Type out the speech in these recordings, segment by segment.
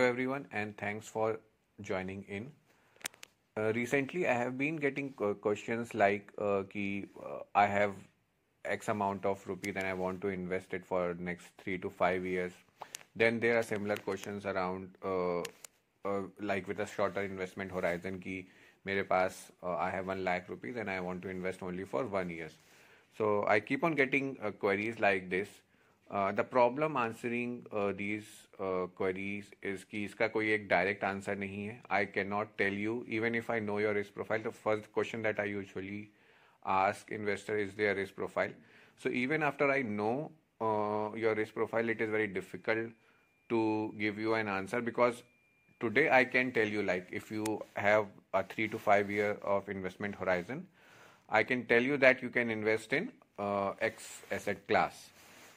Hello everyone and thanks for joining in. Uh, recently I have been getting questions like uh, ki, uh, I have X amount of rupees and I want to invest it for next three to five years. Then there are similar questions around uh, uh, like with a shorter investment horizon ki mere paas uh, I have one lakh rupees and I want to invest only for one years. So I keep on getting uh, queries like this the problem answering these queries is कि इसका कोई एक direct answer नहीं है I can not tell you even if I know your risk profile the first question that I usually ask investor is their risk profile so even after i know uh, your risk profile it is very difficult to give you an answer because today i can tell you like if you have a 3 to 5 year of investment horizon i can tell you that you can invest in uh, x asset class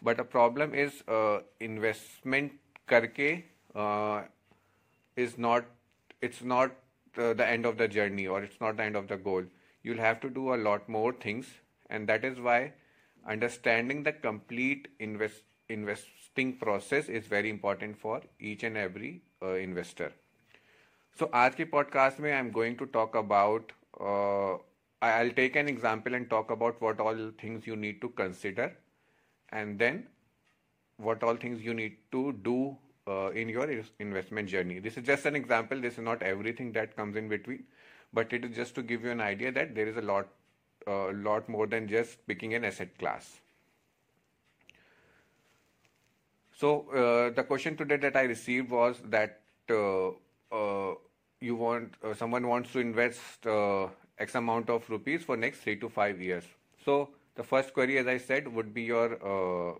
but a problem is uh, investment karke uh, is not it's not uh, the end of the journey or it's not the end of the goal you'll have to do a lot more things and that is why understanding the complete invest investing process is very important for each and every uh, investor so आज के podcast में I'm going to talk about uh, I'll take an example and talk about what all things you need to consider and then what all things you need to do uh, in your investment journey. This is just an example. This is not everything that comes in between, but it is just to give you an idea that there is a lot, a uh, lot more than just picking an asset class. So uh, the question today that I received was that uh, uh, you want uh, someone wants to invest X amount of rupees for next three to five years. So the first query, as I said, would be your uh,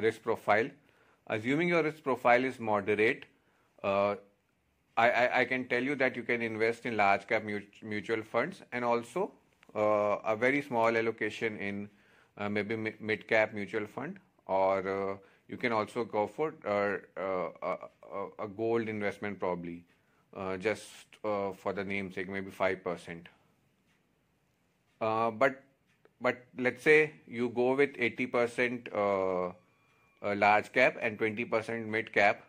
risk profile. Assuming your risk profile is moderate, uh, I, I, I, can tell you that you can invest in large cap mutual funds and also uh, a very small allocation in uh, maybe mid cap mutual fund, or uh, you can also go for uh, a, a, gold investment, probably just for the namesake, maybe 5%. but but let's say you go with 80% uh, uh, large cap and 20% mid cap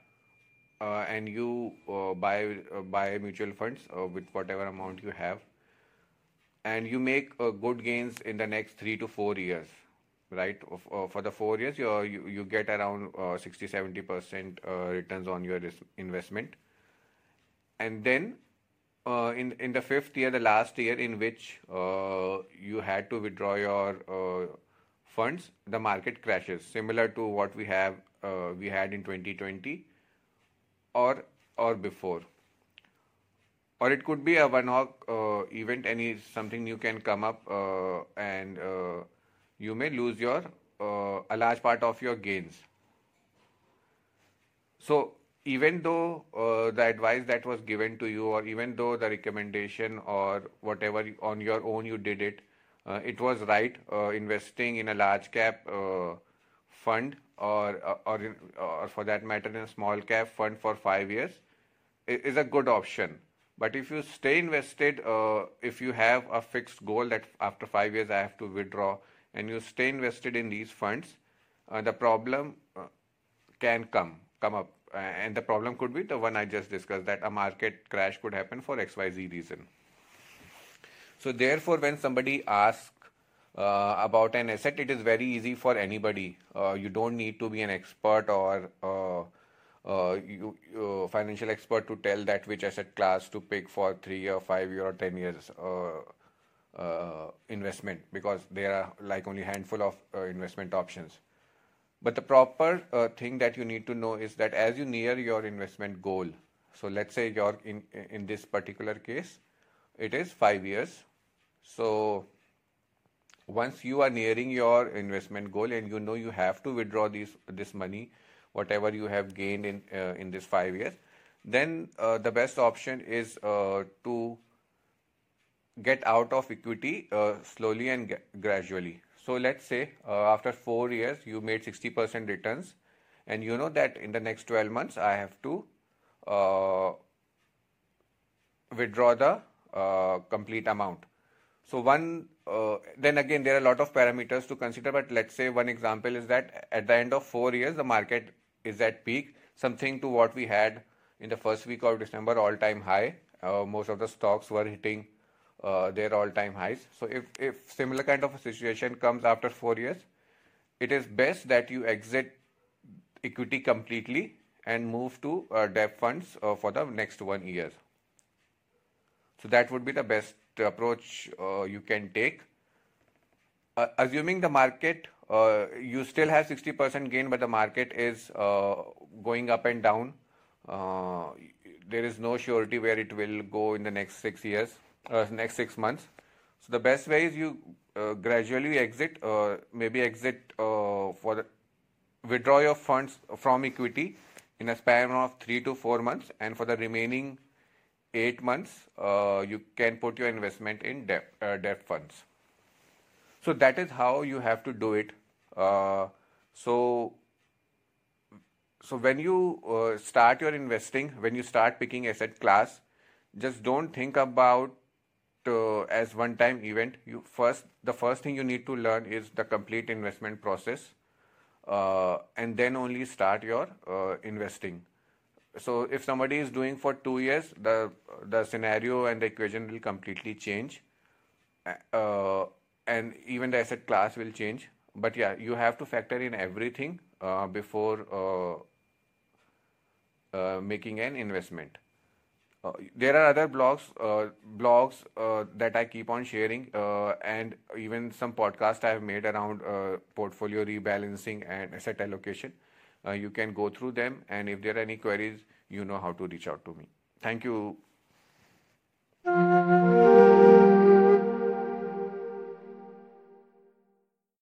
uh, and you uh, buy uh, buy mutual funds uh, with whatever amount you have and you make good gains in the next 3 to 4 years right? For the 4 years you you, you get around 60 70% returns on your investment. And then uh, in in the fifth year, the last year in which uh, you had to withdraw your uh, funds, the market crashes, similar to what we have uh, we had in 2020, or or before, or it could be a one-off event. Any something new can come up, and you may lose your a large part of your gains. So even though uh, the advice that was given to you, or even though the recommendation or whatever on your own you did it, uh, it was right. Uh, investing in a large cap uh, fund, or uh, or in, or for that matter, in a small cap fund for five years, is a good option. But if you stay invested, uh, if you have a fixed goal that after five years I have to withdraw, and you stay invested in these funds, the problem can come come up and the problem could be the one I just discussed that a market crash could happen for XYZ reason. So, therefore, when somebody asks uh, about an asset, it is very easy for anybody. Uh, you don't need to be an expert or uh, uh you, uh, financial expert to tell that which asset class to pick for three year, five year, or ten years uh, investment because there are like only handful of investment options. But the proper uh, thing that you need to know is that as you near your investment goal, so let's say you're in in this particular case, it is five years. So once you are nearing your investment goal and you know you have to withdraw this this money, whatever you have gained in uh, in this five years, then uh, the best option is uh, to get out of equity uh, slowly and gradually. So let's say uh, after four years you made 60% returns and you know that in the next 12 months I have to uh, withdraw the uh, complete amount. So one, uh, then again there are a lot of parameters to consider but let's say one example is that at the end of four years the market is at peak something to what we had in the first week of December all time high. Uh, most of the stocks were hitting uh, their all time highs. So if, if similar kind of a situation comes after four years, it is best that you exit equity completely and move to uh, debt funds uh, for the next one year. So that would be the best approach uh, you can take. Uh, assuming the market, uh, you still have 60% gain, but the market is going up and down. There is no surety where it will go in the next six years, uh, next six months. So the best way is you uh, gradually exit, uh, maybe exit uh, for the withdraw your funds from equity in a span of three to four months, and for the remaining eight months, uh, you can put your investment in debt, uh, debt funds. So that is how you have to do it. So so when you uh, start your investing, when you start picking asset class, just don't think about uh, as one time event. You first the first thing you need to learn is the complete investment process, uh, and then only start your uh, investing. So if somebody is doing for two years, the the scenario and the equation will completely change, uh, and even the asset class will change. But yeah, you have to factor in everything uh, before uh, uh, making an investment. Uh, there are other blogs, uh, blogs uh, that I keep on sharing, uh, and even some podcasts I have made around uh, portfolio rebalancing and asset allocation. You can go through them, and if there are any queries, you know how to reach out to me. Thank you.